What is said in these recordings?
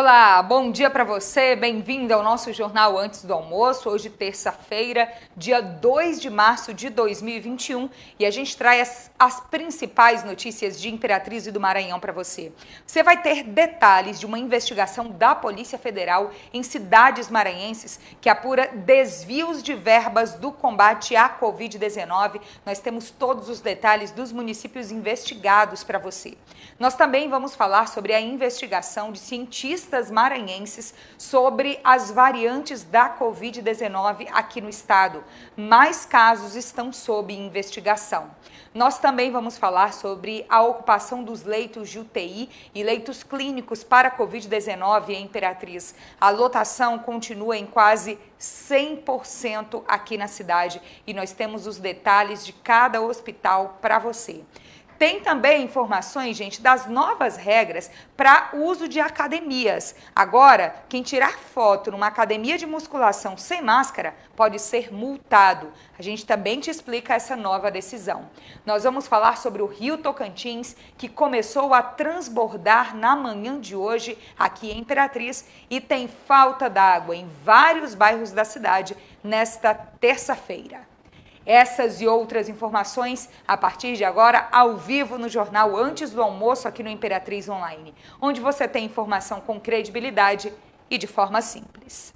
Olá, bom dia para você, bem-vindo ao nosso jornal Antes do Almoço, hoje terça-feira, dia 2 de março de 2021, e a gente traz as, as principais notícias de Imperatriz e do Maranhão para você. Você vai ter detalhes de uma investigação da Polícia Federal em cidades maranhenses que apura desvios de verbas do combate à Covid-19. Nós temos todos os detalhes dos municípios investigados para você. Nós também vamos falar sobre a investigação de cientistas cientistas maranhenses sobre as variantes da Covid-19 aqui no estado. Mais casos estão sob investigação. Nós também vamos falar sobre a ocupação dos leitos de UTI e leitos clínicos para Covid-19 em Imperatriz. A lotação continua em quase 100% aqui na cidade e nós temos os detalhes de cada hospital para você. Tem também informações, gente, das novas regras para uso de academias. Agora, quem tirar foto numa academia de musculação sem máscara pode ser multado. A gente também te explica essa nova decisão. Nós vamos falar sobre o Rio Tocantins, que começou a transbordar na manhã de hoje aqui em Imperatriz e tem falta d'água em vários bairros da cidade nesta terça-feira. Essas e outras informações a partir de agora, ao vivo no jornal Antes do Almoço, aqui no Imperatriz Online, onde você tem informação com credibilidade e de forma simples.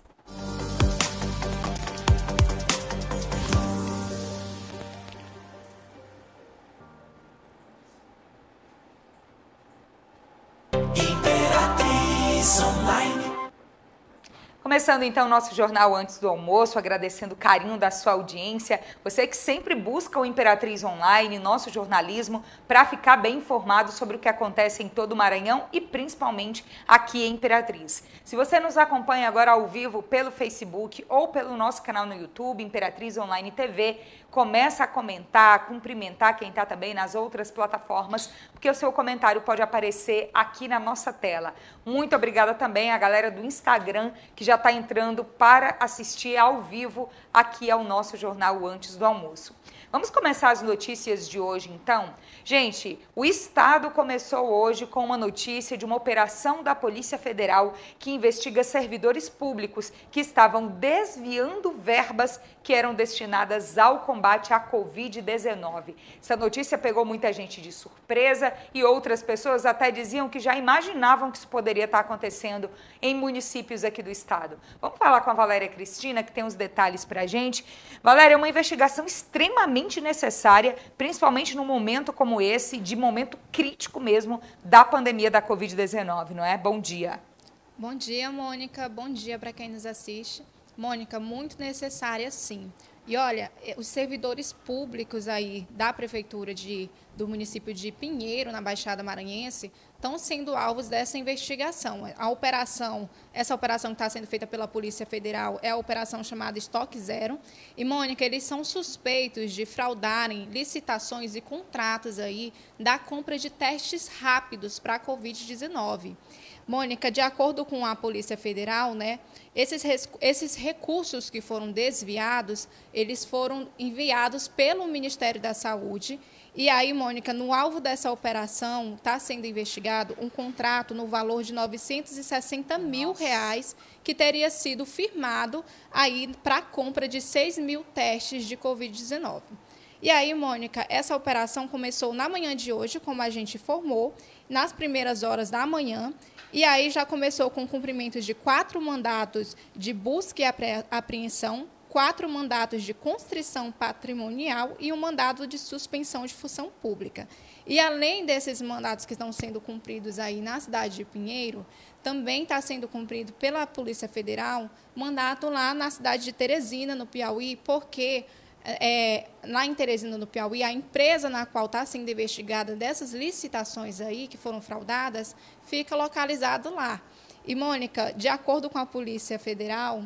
Começando então nosso jornal antes do almoço, agradecendo o carinho da sua audiência. Você que sempre busca o Imperatriz Online, nosso jornalismo, para ficar bem informado sobre o que acontece em todo o Maranhão e principalmente aqui em Imperatriz. Se você nos acompanha agora ao vivo pelo Facebook ou pelo nosso canal no YouTube, Imperatriz Online TV, começa a comentar, cumprimentar quem está também nas outras plataformas, porque o seu comentário pode aparecer aqui na nossa tela. Muito obrigada também à galera do Instagram que já está entrando para assistir ao vivo aqui ao nosso jornal antes do almoço. Vamos começar as notícias de hoje, então? Gente, o Estado começou hoje com uma notícia de uma operação da Polícia Federal que investiga servidores públicos que estavam desviando verbas que eram destinadas ao combate à Covid-19. Essa notícia pegou muita gente de surpresa e outras pessoas até diziam que já imaginavam que isso poderia estar acontecendo em municípios aqui do estado. Vamos falar com a Valéria Cristina, que tem os detalhes para a gente. Valéria, é uma investigação extremamente extremamente necessária, principalmente num momento como esse, de momento crítico mesmo da pandemia da Covid-19, não é? Bom dia. Bom dia, Mônica. Bom dia para quem nos assiste. Mônica, muito necessária sim. E olha, eh, os servidores públicos aí da prefeitura de, do município de Pinheiro, na Baixada Maranhense, estão sendo alvos dessa investigação. A operação, essa operação que está sendo feita pela Polícia Federal é a operação chamada Estoque Zero. E, Mônica, eles são suspeitos de fraudarem licitações e contratos aí da compra de testes rápidos para a Covid-19. Mônica, de acordo com a Polícia Federal, né, esses, esses recursos que foram desviados, eles foram enviados pelo Ministério da Saúde. E aí, Mônica, no alvo dessa operação está sendo investigado um contrato no valor de 960 mil Nossa. reais que teria sido firmado aí para a compra de 6 mil testes de Covid-19. E aí, Mônica, essa operação começou na manhã de hoje, como a gente informou, nas primeiras horas da manhã, e aí já começou com cumprimentos de quatro mandatos de busca e apreensão, quatro mandatos de constrição patrimonial e um mandado de suspensão de função pública. E além desses mandatos que estão sendo cumpridos aí na cidade de Pinheiro, também está sendo cumprido pela Polícia Federal mandato lá na cidade de Teresina, no Piauí, porque é, lá em Teresina, no Piauí, a empresa na qual está sendo investigada dessas licitações aí, que foram fraudadas, fica localizada lá. E, Mônica, de acordo com a Polícia Federal,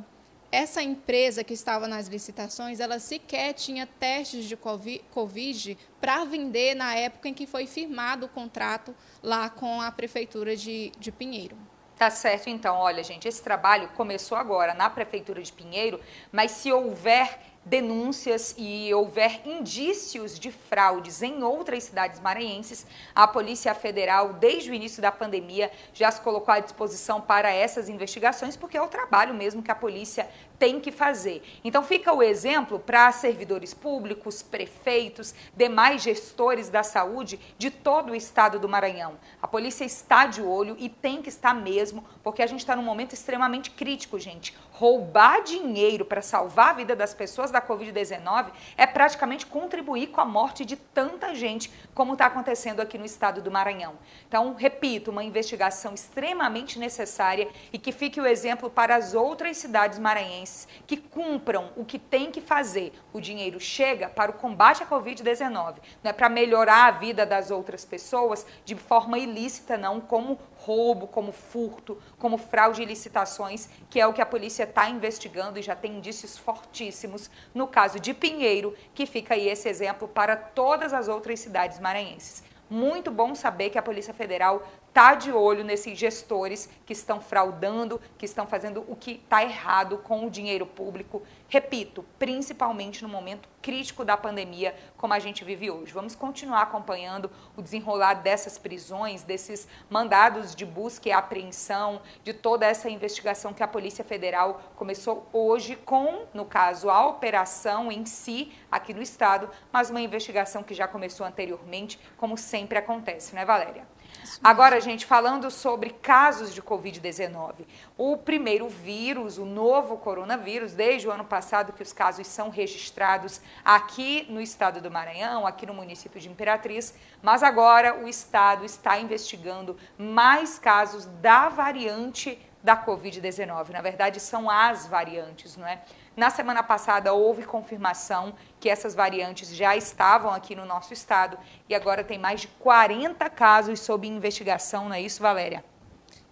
essa empresa que estava nas licitações, ela sequer tinha testes de Covid para vender na época em que foi firmado o contrato lá com a Prefeitura de, de Pinheiro. Tá certo, então. Olha, gente, esse trabalho começou agora na Prefeitura de Pinheiro, mas se houver denúncias e houver indícios de fraudes em outras cidades maranhenses, a Polícia Federal, desde o início da pandemia, já se colocou à disposição para essas investigações, porque é o trabalho mesmo que a polícia tem que fazer. Então fica o exemplo para servidores públicos, prefeitos, demais gestores da saúde de todo o estado do Maranhão. A polícia está de olho e tem que estar mesmo, porque a gente está num momento extremamente crítico, gente. Roubar dinheiro para salvar a vida das pessoas da Covid-19 é praticamente contribuir com a morte de tanta gente, como está acontecendo aqui no estado do Maranhão. Então, repito, uma investigação extremamente necessária e que fique o exemplo para as outras cidades maranhenses que cumpram o que tem que fazer. O dinheiro chega para o combate à Covid-19, não é para melhorar a vida das outras pessoas de forma ilícita, não, como roubo, como furto, como fraude e licitações, que é o que a polícia está investigando e já tem indícios fortíssimos no caso de Pinheiro, que fica aí esse exemplo para todas as outras cidades maranhenses. Muito bom saber que a Polícia Federal está de olho nesses gestores que estão fraudando, que estão fazendo o que está errado com o dinheiro público. Repito, principalmente no momento crítico da pandemia, como a gente vive hoje. Vamos continuar acompanhando o desenrolar dessas prisões, desses mandados de busca e apreensão, de toda essa investigação que a Polícia Federal começou hoje com, no caso, a operação em si aqui no estado, mas uma investigação que já começou anteriormente, como sempre acontece, né, Valéria? Agora, gente, falando sobre casos de Covid-19. O primeiro vírus, o novo coronavírus, desde o ano passado que os casos são registrados aqui no estado do Maranhão, aqui no município de Imperatriz, mas agora o estado está investigando mais casos da variante da Covid-19. Na verdade, são as variantes, não é? Na semana passada houve confirmação que essas variantes já estavam aqui no nosso estado e agora tem mais de 40 casos sob investigação, não é isso, Valéria?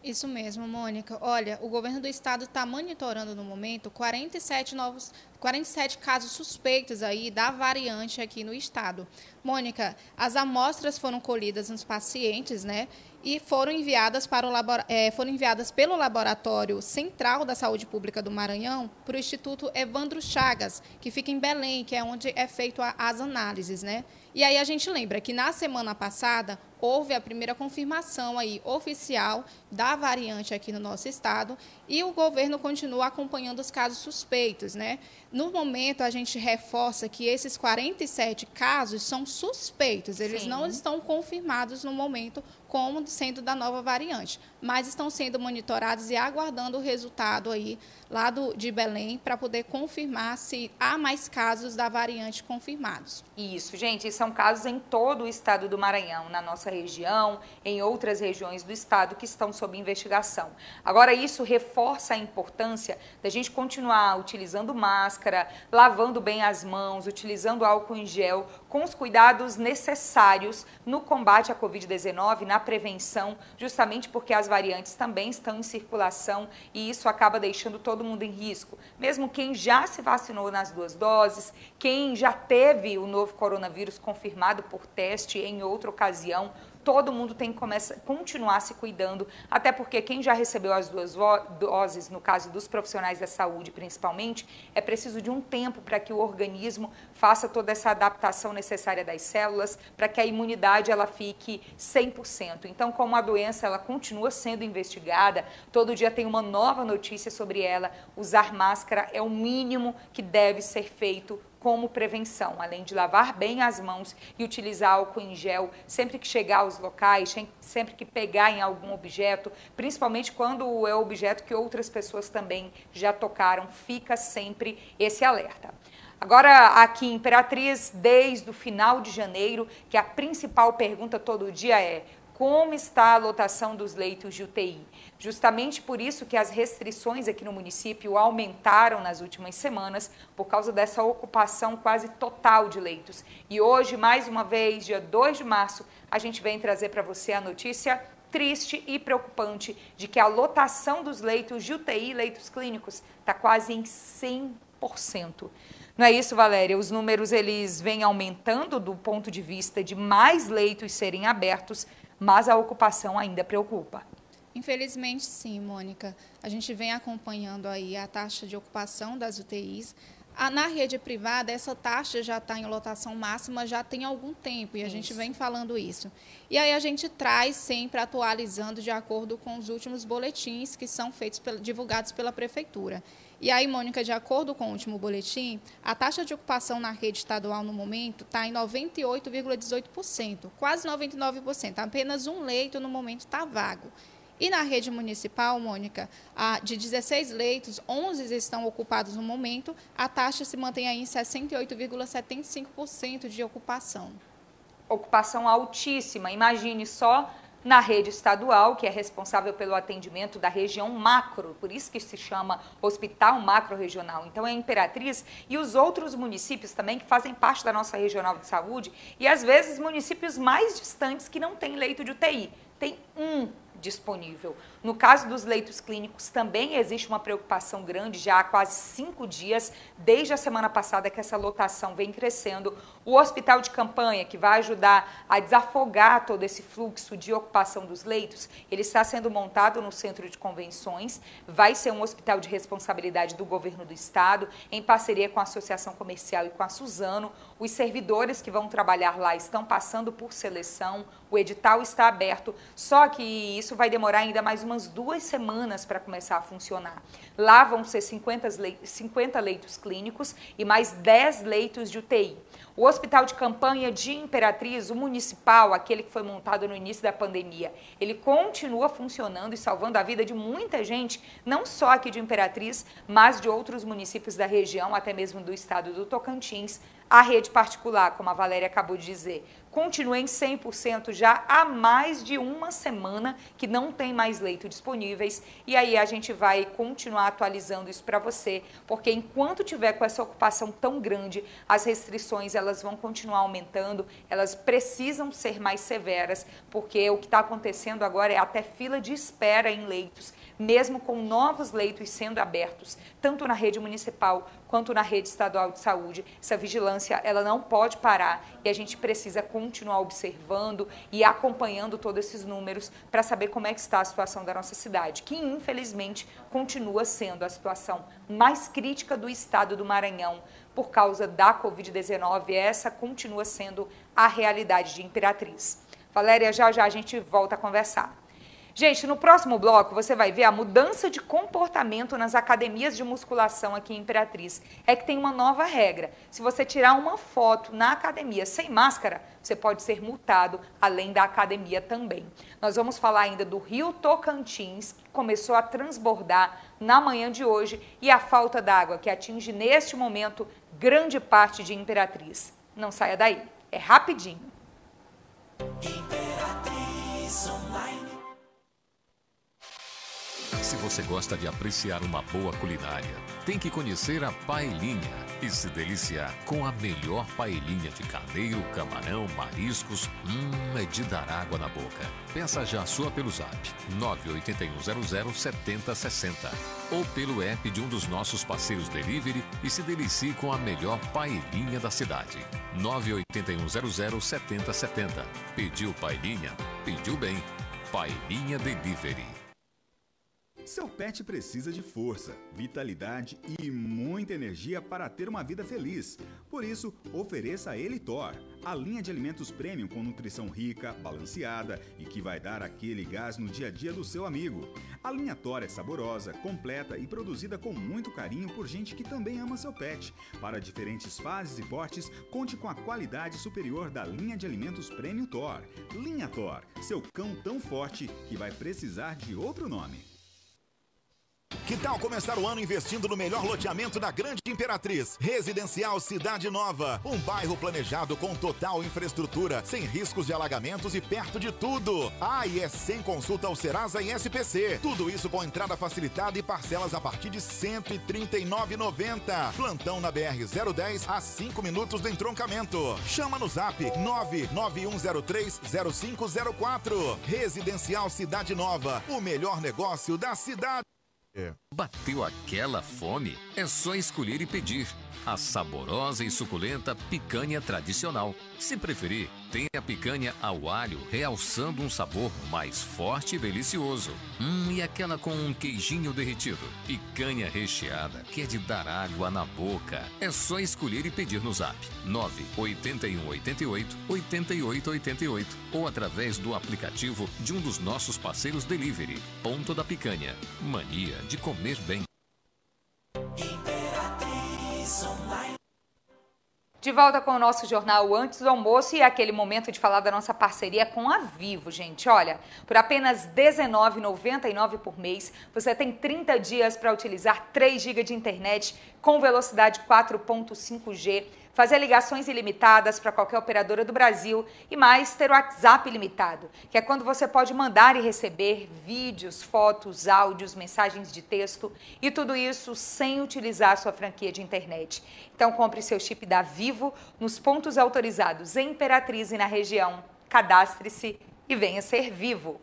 Isso mesmo, Mônica. Olha, o governo do estado está monitorando no momento 47 novos 47 casos suspeitos aí da variante aqui no estado. Mônica, as amostras foram colhidas nos pacientes, né? E foram enviadas, para o é, foram enviadas pelo Laboratório Central da Saúde Pública do Maranhão para o Instituto Evandro Chagas, que fica em Belém, que é onde é feito a, as análises, né? E aí a gente lembra que na semana passada houve a primeira confirmação aí oficial da variante aqui no nosso estado e o governo continua acompanhando os casos suspeitos, né? No momento a gente reforça que esses 47 casos são suspeitos, eles Sim. não estão confirmados no momento como sendo da nova variante, mas estão sendo monitorados e aguardando o resultado aí lá do, de Belém para poder confirmar se há mais casos da variante confirmados. Isso, gente, são casos em todo o estado do Maranhão, na nossa região, em outras regiões do estado que estão sob investigação. Agora, isso reforça a importância da gente continuar utilizando máscara, lavando bem as mãos, utilizando álcool em gel, com os cuidados necessários no combate à Covid-19, na prevenção, justamente porque as variantes também estão em circulação e isso acaba deixando todo mundo em risco. Mesmo quem já se vacinou nas duas doses, quem já teve o novo coronavírus confirmado por teste em outra ocasião, todo mundo tem que começar, continuar se cuidando, até porque quem já recebeu as duas doses, no caso dos profissionais da saúde principalmente, é preciso de um tempo para que o organismo faça toda essa adaptação necessária das células, para que a imunidade ela fique 100%. Então, como a doença ela continua sendo investigada, todo dia tem uma nova notícia sobre ela, usar máscara é o mínimo que deve ser feito como prevenção, além de lavar bem as mãos e utilizar álcool em gel sempre que chegar aos locais, sempre que pegar em algum objeto, principalmente quando é objeto que outras pessoas também já tocaram, fica sempre esse alerta. Agora, aqui em Imperatriz, desde o final de janeiro, que a principal pergunta todo dia é: como está a lotação dos leitos de UTI. Justamente por isso que as restrições aqui no município aumentaram nas últimas semanas, por causa dessa ocupação quase total de leitos. E hoje, mais uma vez, dia 2 de março, a gente vem trazer para você a notícia triste e preocupante de que a lotação dos leitos de UTI, leitos clínicos, está quase em 100%. Não é isso, Valéria? Os números eles vêm aumentando do ponto de vista de mais leitos serem abertos, mas a ocupação ainda preocupa. Infelizmente, sim, Mônica. A gente vem acompanhando aí a taxa de ocupação das UTIs. na rede privada, essa taxa já está em lotação máxima já tem algum tempo, e a isso. gente vem falando isso. E aí a gente traz sempre atualizando de acordo com os últimos boletins que são feitos, divulgados pela Prefeitura. E aí, Mônica, de acordo com o último boletim, a taxa de ocupação na rede estadual no momento está em 98,18%, quase 99%. Apenas um leito no momento está vago. E na rede municipal, Mônica, de 16 leitos, 11 estão ocupados no momento, a taxa se mantém aí em 68,75% de ocupação. Ocupação altíssima. Imagine só na rede estadual, que é responsável pelo atendimento da região macro, por isso que se chama Hospital Macro Regional. Então é Imperatriz e os outros municípios também que fazem parte da nossa regional de saúde e às vezes municípios mais distantes que não têm leito de UTI. Tem um disponível. No caso dos leitos clínicos, também existe uma preocupação grande, já há quase cinco dias, desde a semana passada que essa lotação vem crescendo. O hospital de campanha, que vai ajudar a desafogar todo esse fluxo de ocupação dos leitos, ele está sendo montado no centro de convenções, vai ser um hospital de responsabilidade do governo do estado, em parceria com a Associação Comercial e com a Suzano. Os servidores que vão trabalhar lá estão passando por seleção, o edital está aberto, só que isso vai demorar ainda mais uma umas duas semanas para começar a funcionar. Lá vão ser 50 leitos, 50 leitos clínicos e mais 10 leitos de UTI. O hospital de campanha de Imperatriz, o municipal, aquele que foi montado no início da pandemia, ele continua funcionando e salvando a vida de muita gente, não só aqui de Imperatriz, mas de outros municípios da região, até mesmo do estado do Tocantins. A rede particular, como a Valéria acabou de dizer, continua em 100% já há mais de uma semana que não tem mais leito disponíveis. E aí a gente vai continuar atualizando isso para você, porque enquanto tiver com essa ocupação tão grande, as restrições elas vão continuar aumentando, elas precisam ser mais severas, porque o que está acontecendo agora é até fila de espera em leitos mesmo com novos leitos sendo abertos, tanto na rede municipal quanto na rede estadual de saúde. Essa vigilância ela não pode parar e a gente precisa continuar observando e acompanhando todos esses números para saber como é que está a situação da nossa cidade, que infelizmente continua sendo a situação mais crítica do estado do Maranhão por causa da Covid-19. Essa continua sendo a realidade de Imperatriz. Valéria, já já a gente volta a conversar. Gente, no próximo bloco você vai ver a mudança de comportamento nas academias de musculação aqui em Imperatriz. É que tem uma nova regra. Se você tirar uma foto na academia sem máscara, você pode ser multado, além da academia também. Nós vamos falar ainda do Rio Tocantins, que começou a transbordar na manhã de hoje, e a falta d'água que atinge neste momento grande parte de Imperatriz. Não saia daí, é rapidinho. Imperatriz Online. Se você gosta de apreciar uma boa culinária, tem que conhecer a Paelinha e se deliciar com a melhor paelinha de carneiro, camarão, mariscos. Hum, é de dar água na boca. Peça já sua pelo zap 981007060 ou pelo app de um dos nossos parceiros delivery e se delicie com a melhor paelinha da cidade. 981007070. Pediu paelinha? Pediu bem. Paelinha Delivery. Seu pet precisa de força, vitalidade e muita energia para ter uma vida feliz. Por isso, ofereça a ele Thor, a linha de alimentos premium com nutrição rica, balanceada e que vai dar aquele gás no dia a dia do seu amigo. A linha Thor é saborosa, completa e produzida com muito carinho por gente que também ama seu pet. Para diferentes fases e portes, conte com a qualidade superior da linha de alimentos premium Thor. Linha Thor, seu cão tão forte que vai precisar de outro nome. Que tal começar o ano investindo no melhor loteamento da Grande Imperatriz? Residencial Cidade Nova. Um bairro planejado com total infraestrutura, sem riscos de alagamentos e perto de tudo. Ah, e é sem consulta ao Serasa e SPC. Tudo isso com entrada facilitada e parcelas a partir de R$ 139,90. Plantão na BR-010 a 5 minutos do entroncamento. Chama no zap 991030504. Residencial Cidade Nova. O melhor negócio da cidade. É. Bateu aquela fome? É só escolher e pedir. A saborosa e suculenta picanha tradicional Se preferir, tem a picanha ao alho, realçando um sabor mais forte e delicioso. Hum, e aquela com um queijinho derretido. Picanha recheada, que é de dar água na boca. É só escolher e pedir no zap 98188 8888 ou através do aplicativo de um dos nossos parceiros delivery. Ponto da Picanha. Mania de comer bem. De volta com o nosso jornal antes do almoço e é aquele momento de falar da nossa parceria com a Vivo, gente. Olha, por apenas R$19,99 por mês, você tem 30 dias para utilizar 3 GB de internet com velocidade 4.5G fazer ligações ilimitadas para qualquer operadora do Brasil e mais ter o WhatsApp ilimitado, que é quando você pode mandar e receber vídeos, fotos, áudios, mensagens de texto e tudo isso sem utilizar a sua franquia de internet. Então compre seu chip da Vivo nos pontos autorizados em Imperatriz e na região. Cadastre-se e venha ser vivo.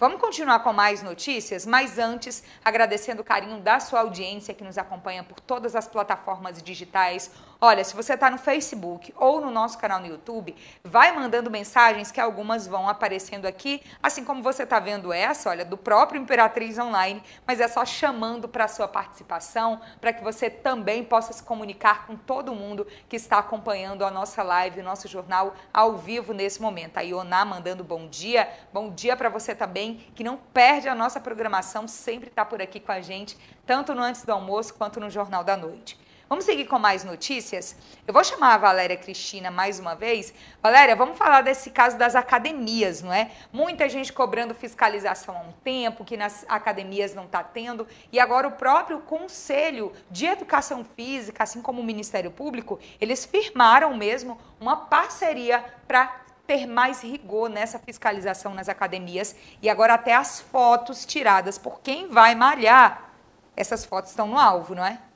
Vamos continuar com mais notícias, mas antes, agradecendo o carinho da sua audiência que nos acompanha por todas as plataformas digitais Olha, se você está no Facebook ou no nosso canal no YouTube, vai mandando mensagens que algumas vão aparecendo aqui, assim como você está vendo essa, olha, do próprio Imperatriz Online, mas é só chamando para sua participação, para que você também possa se comunicar com todo mundo que está acompanhando a nossa live, o nosso jornal ao vivo nesse momento. A Ioná mandando bom dia, bom dia para você também, que não perde a nossa programação, sempre está por aqui com a gente, tanto no Antes do Almoço quanto no Jornal da Noite. Vamos seguir com mais notícias? Eu vou chamar a Valéria Cristina mais uma vez. Valéria, vamos falar desse caso das academias, não é? Muita gente cobrando fiscalização há um tempo, que nas academias não está tendo, e agora o próprio Conselho de Educação Física, assim como o Ministério Público, eles firmaram mesmo uma parceria para ter mais rigor nessa fiscalização nas academias e agora até as fotos tiradas por quem vai malhar, essas fotos estão no alvo, não é?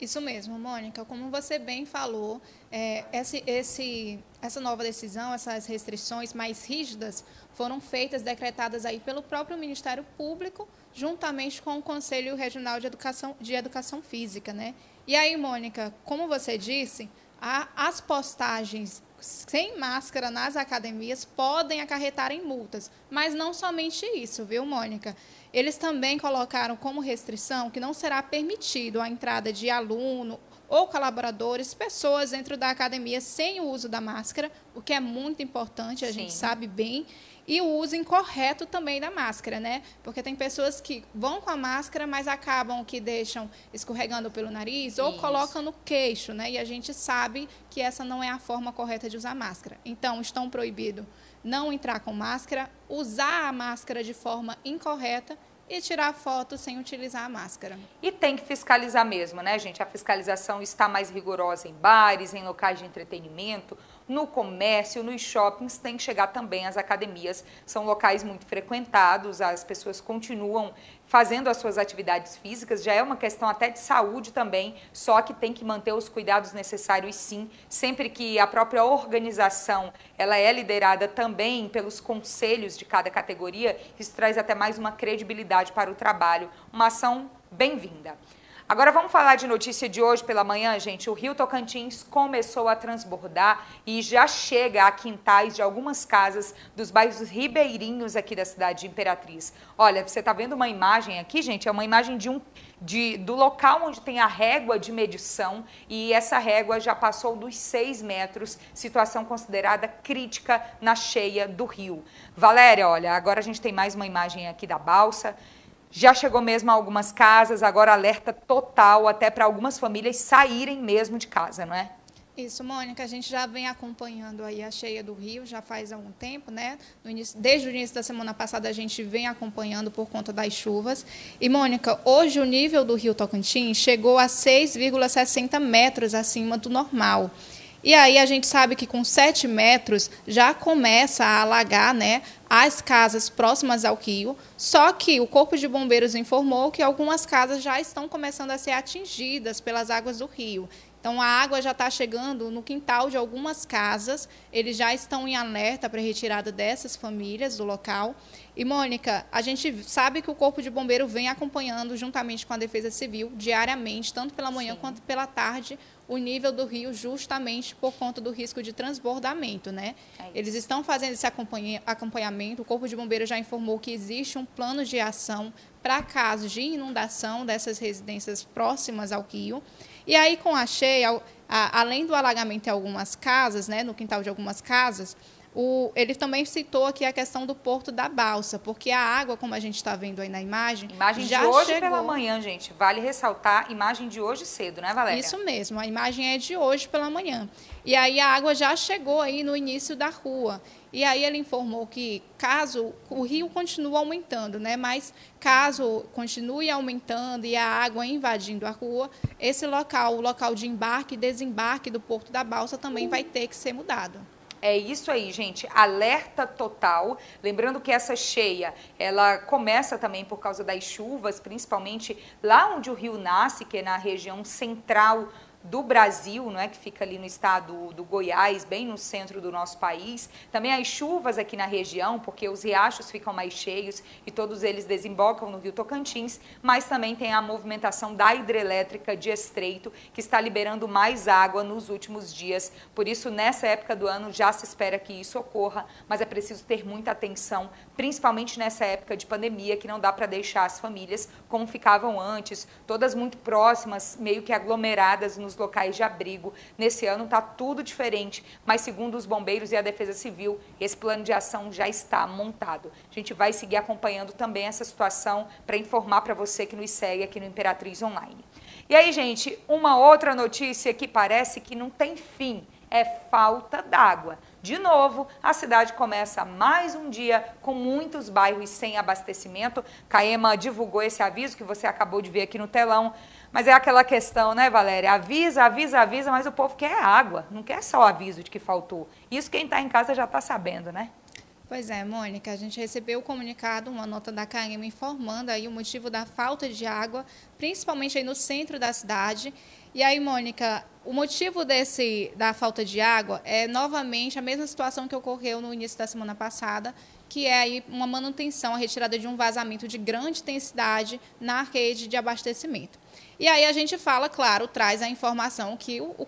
Isso mesmo, Mônica. Como você bem falou, é, esse, esse, essa nova decisão, essas restrições mais rígidas, foram feitas, decretadas aí pelo próprio Ministério Público, juntamente com o Conselho Regional de Educação, de Educação Física. Né? E aí, Mônica, como você disse, a, as postagens sem máscara nas academias podem acarretar em multas. Mas não somente isso, viu, Mônica? Eles também colocaram como restrição que não será permitido a entrada de aluno ou colaboradores, pessoas dentro da academia sem o uso da máscara, o que é muito importante, a Sim. gente sabe bem. E o uso incorreto também da máscara, né? Porque tem pessoas que vão com a máscara, mas acabam que deixam escorregando pelo nariz ou Isso. colocam no queixo, né? E a gente sabe que essa não é a forma correta de usar máscara. Então, estão proibidos não entrar com máscara, usar a máscara de forma incorreta e tirar foto sem utilizar a máscara. E tem que fiscalizar mesmo, né, gente? A fiscalização está mais rigorosa em bares, em locais de entretenimento, no comércio, nos shoppings, tem que chegar também às academias. São locais muito frequentados, as pessoas continuam fazendo as suas atividades físicas, já é uma questão até de saúde também, só que tem que manter os cuidados necessários sim, sempre que a própria organização, ela é liderada também pelos conselhos de cada categoria, isso traz até mais uma credibilidade para o trabalho, uma ação bem-vinda. Agora vamos falar de notícia de hoje pela manhã, gente. O Rio Tocantins começou a transbordar e já chega a quintais de algumas casas dos bairros ribeirinhos aqui da cidade de Imperatriz. Olha, você está vendo uma imagem aqui, gente? É uma imagem de um de, do local onde tem a régua de medição e essa régua já passou dos 6 metros, situação considerada crítica na cheia do rio. Valéria, olha, agora a gente tem mais uma imagem aqui da balsa. Já chegou mesmo a algumas casas, agora alerta total até para algumas famílias saírem mesmo de casa, não é? Isso, Mônica, a gente já vem acompanhando aí a cheia do rio já faz algum tempo, né? Início, desde o início da semana passada a gente vem acompanhando por conta das chuvas. E, Mônica, hoje o nível do rio Tocantins chegou a 6,60 metros acima do normal. E aí a gente sabe que com 7 metros já começa a alagar né, as casas próximas ao rio, só que o Corpo de Bombeiros informou que algumas casas já estão começando a ser atingidas pelas águas do rio. Então, a água já está chegando no quintal de algumas casas, eles já estão em alerta para retirada dessas famílias do local. E, Mônica, a gente sabe que o Corpo de Bombeiro vem acompanhando, juntamente com a Defesa Civil, diariamente, tanto pela manhã Sim. quanto pela tarde, o nível do rio, justamente por conta do risco de transbordamento. Né? É Eles estão fazendo esse acompanhamento. O Corpo de Bombeiro já informou que existe um plano de ação para casos de inundação dessas residências próximas ao rio. E aí, com a cheia, além do alagamento em algumas casas, né, no quintal de algumas casas, o, ele também citou aqui a questão do Porto da Balsa, porque a água, como a gente está vendo aí na imagem. Imagem já de hoje chegou... pela manhã, gente. Vale ressaltar, imagem de hoje cedo, né, Valéria? Isso mesmo, a imagem é de hoje pela manhã. E aí a água já chegou aí no início da rua. E aí ele informou que caso o rio continue aumentando, né, mas caso continue aumentando e a água invadindo a rua, esse local, o local de embarque e desembarque do Porto da Balsa também vai ter que ser mudado. É isso aí, gente. Alerta total. Lembrando que essa cheia, ela começa também por causa das chuvas, principalmente lá onde o rio nasce, que é na região central do Brasil, não é que fica ali no estado do Goiás, bem no centro do nosso país. Também as chuvas aqui na região, porque os riachos ficam mais cheios e todos eles desembocam no Rio Tocantins, mas também tem a movimentação da hidrelétrica de Estreito, que está liberando mais água nos últimos dias. Por isso, nessa época do ano já se espera que isso ocorra, mas é preciso ter muita atenção, principalmente nessa época de pandemia, que não dá para deixar as famílias como ficavam antes, todas muito próximas, meio que aglomeradas nos locais de abrigo. Nesse ano está tudo diferente, mas segundo os bombeiros e a Defesa Civil, esse plano de ação já está montado. A gente vai seguir acompanhando também essa situação para informar para você que nos segue aqui no Imperatriz Online. E aí, gente, uma outra notícia que parece que não tem fim é falta d'água. De novo, a cidade começa mais um dia com muitos bairros sem abastecimento. Caema divulgou esse aviso que você acabou de ver aqui no telão. Mas é aquela questão, né, Valéria? Avisa, avisa, avisa, mas o povo quer água, não quer só o aviso de que faltou. Isso quem está em casa já está sabendo, né? Pois é, Mônica, a gente recebeu o comunicado, uma nota da CAEM informando aí o motivo da falta de água, principalmente aí no centro da cidade. E aí, Mônica, o motivo desse, da falta de água é novamente a mesma situação que ocorreu no início da semana passada, que é aí uma manutenção, a retirada de um vazamento de grande intensidade na rede de abastecimento. E aí a gente fala, claro, traz a informação que o, o,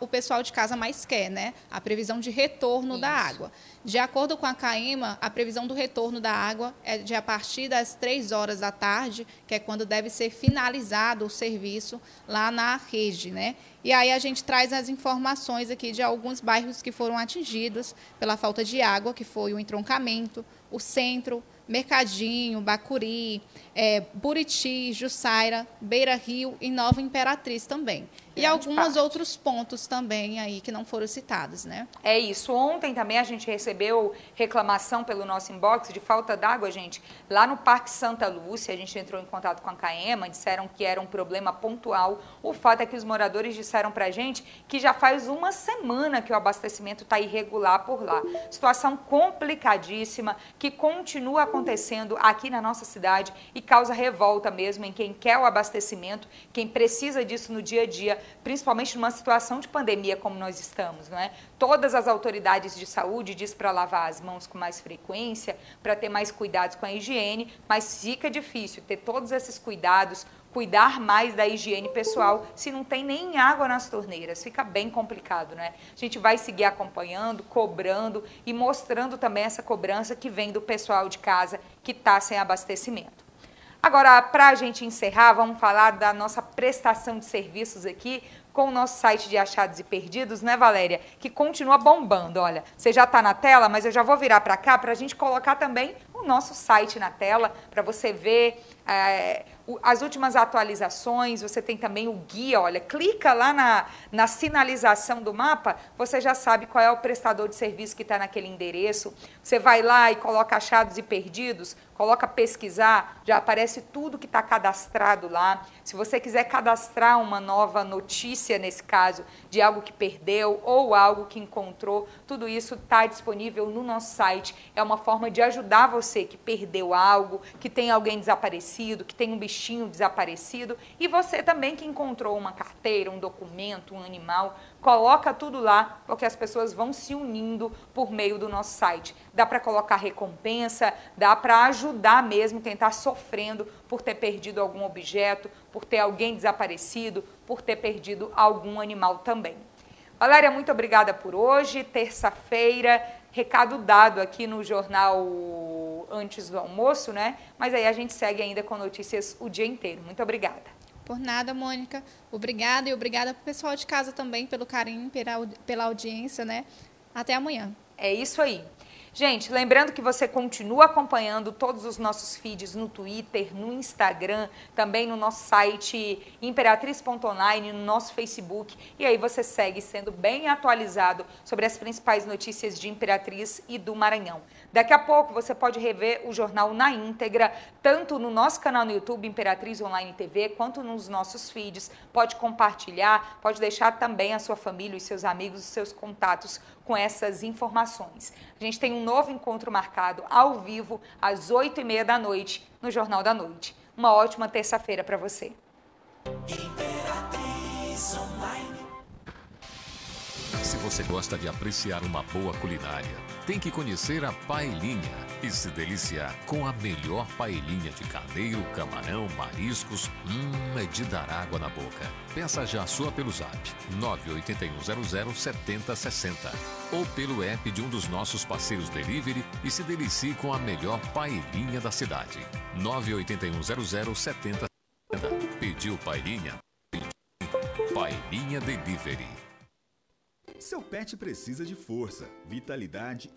o pessoal de casa mais quer, né? A previsão de retorno Isso. da água. De acordo com a CAEMA, a previsão do retorno da água é de a partir das 3 horas da tarde, que é quando deve ser finalizado o serviço lá na rede, né? E aí a gente traz as informações aqui de alguns bairros que foram atingidos pela falta de água, que foi o entroncamento, o centro, Mercadinho, Bacuri, é, Buriti, Jussaira, Beira Rio e Nova Imperatriz também. E alguns outros pontos também aí que não foram citados, né? É isso. Ontem também a gente recebeu reclamação pelo nosso inbox de falta d'água, gente. Lá no Parque Santa Lúcia, a gente entrou em contato com a CAEMA, disseram que era um problema pontual. O fato é que os moradores disseram pra gente que já faz uma semana que o abastecimento está irregular por lá. Situação complicadíssima que continua acontecendo aqui na nossa cidade e causa revolta mesmo em quem quer o abastecimento, quem precisa disso no dia a dia principalmente numa situação de pandemia como nós estamos, não é? Todas as autoridades de saúde diz para lavar as mãos com mais frequência, para ter mais cuidados com a higiene, mas fica difícil ter todos esses cuidados, cuidar mais da higiene pessoal se não tem nem água nas torneiras. Fica bem complicado, né? A gente vai seguir acompanhando, cobrando e mostrando também essa cobrança que vem do pessoal de casa que está sem abastecimento. Agora, para a gente encerrar, vamos falar da nossa prestação de serviços aqui com o nosso site de achados e perdidos, né, Valéria? Que continua bombando. Olha, você já está na tela, mas eu já vou virar para cá para a gente colocar também o nosso site na tela para você ver é, as últimas atualizações, você tem também o guia, olha, clica lá na, na sinalização do mapa, você já sabe qual é o prestador de serviço que está naquele endereço. Você vai lá e coloca achados e perdidos, coloca pesquisar, já aparece tudo que está cadastrado lá. Se você quiser cadastrar uma nova notícia, nesse caso, de algo que perdeu ou algo que encontrou, tudo isso está disponível no nosso site. É uma forma de ajudar você que perdeu algo, que tem alguém desaparecido, que tem um bichinho desaparecido e você também que encontrou uma carteira, um documento, um animal, coloca tudo lá, porque as pessoas vão se unindo por meio do nosso site. Dá para colocar recompensa, dá para ajudar mesmo quem está sofrendo por ter perdido algum objeto, por ter alguém desaparecido, por ter perdido algum animal também. Valéria, muito obrigada por hoje, terça-feira, recado dado aqui no jornal antes do almoço, né? Mas aí a gente segue ainda com notícias o dia inteiro. Muito obrigada. Por nada, Mônica. Obrigada e obrigada para o pessoal de casa também pelo carinho, pela, pela audiência, né? Até amanhã. É isso aí. Gente, lembrando que você continua acompanhando todos os nossos feeds no Twitter, no Instagram, também no nosso site imperatriz.online, no nosso Facebook. E aí você segue sendo bem atualizado sobre as principais notícias de Imperatriz e do Maranhão. Daqui a pouco você pode rever o jornal na íntegra, tanto no nosso canal no YouTube, Imperatriz Online TV, quanto nos nossos feeds. Pode compartilhar, pode deixar também a sua família, os seus amigos, os seus contatos com essas informações. A gente tem um novo encontro marcado ao vivo às 8 e meia da noite no Jornal da Noite. Uma ótima terça-feira para você. Você gosta de apreciar uma boa culinária, tem que conhecer a paelinha e se deliciar com a melhor paelinha de carneiro, camarão, mariscos. Hum, é de dar água na boca. Peça já sua pelo zap 981007060 ou pelo app de um dos nossos parceiros delivery e se delicie com a melhor paelinha da cidade. 981007060. Pediu paelinha? Paelinha Delivery. Seu pet precisa de força, vitalidade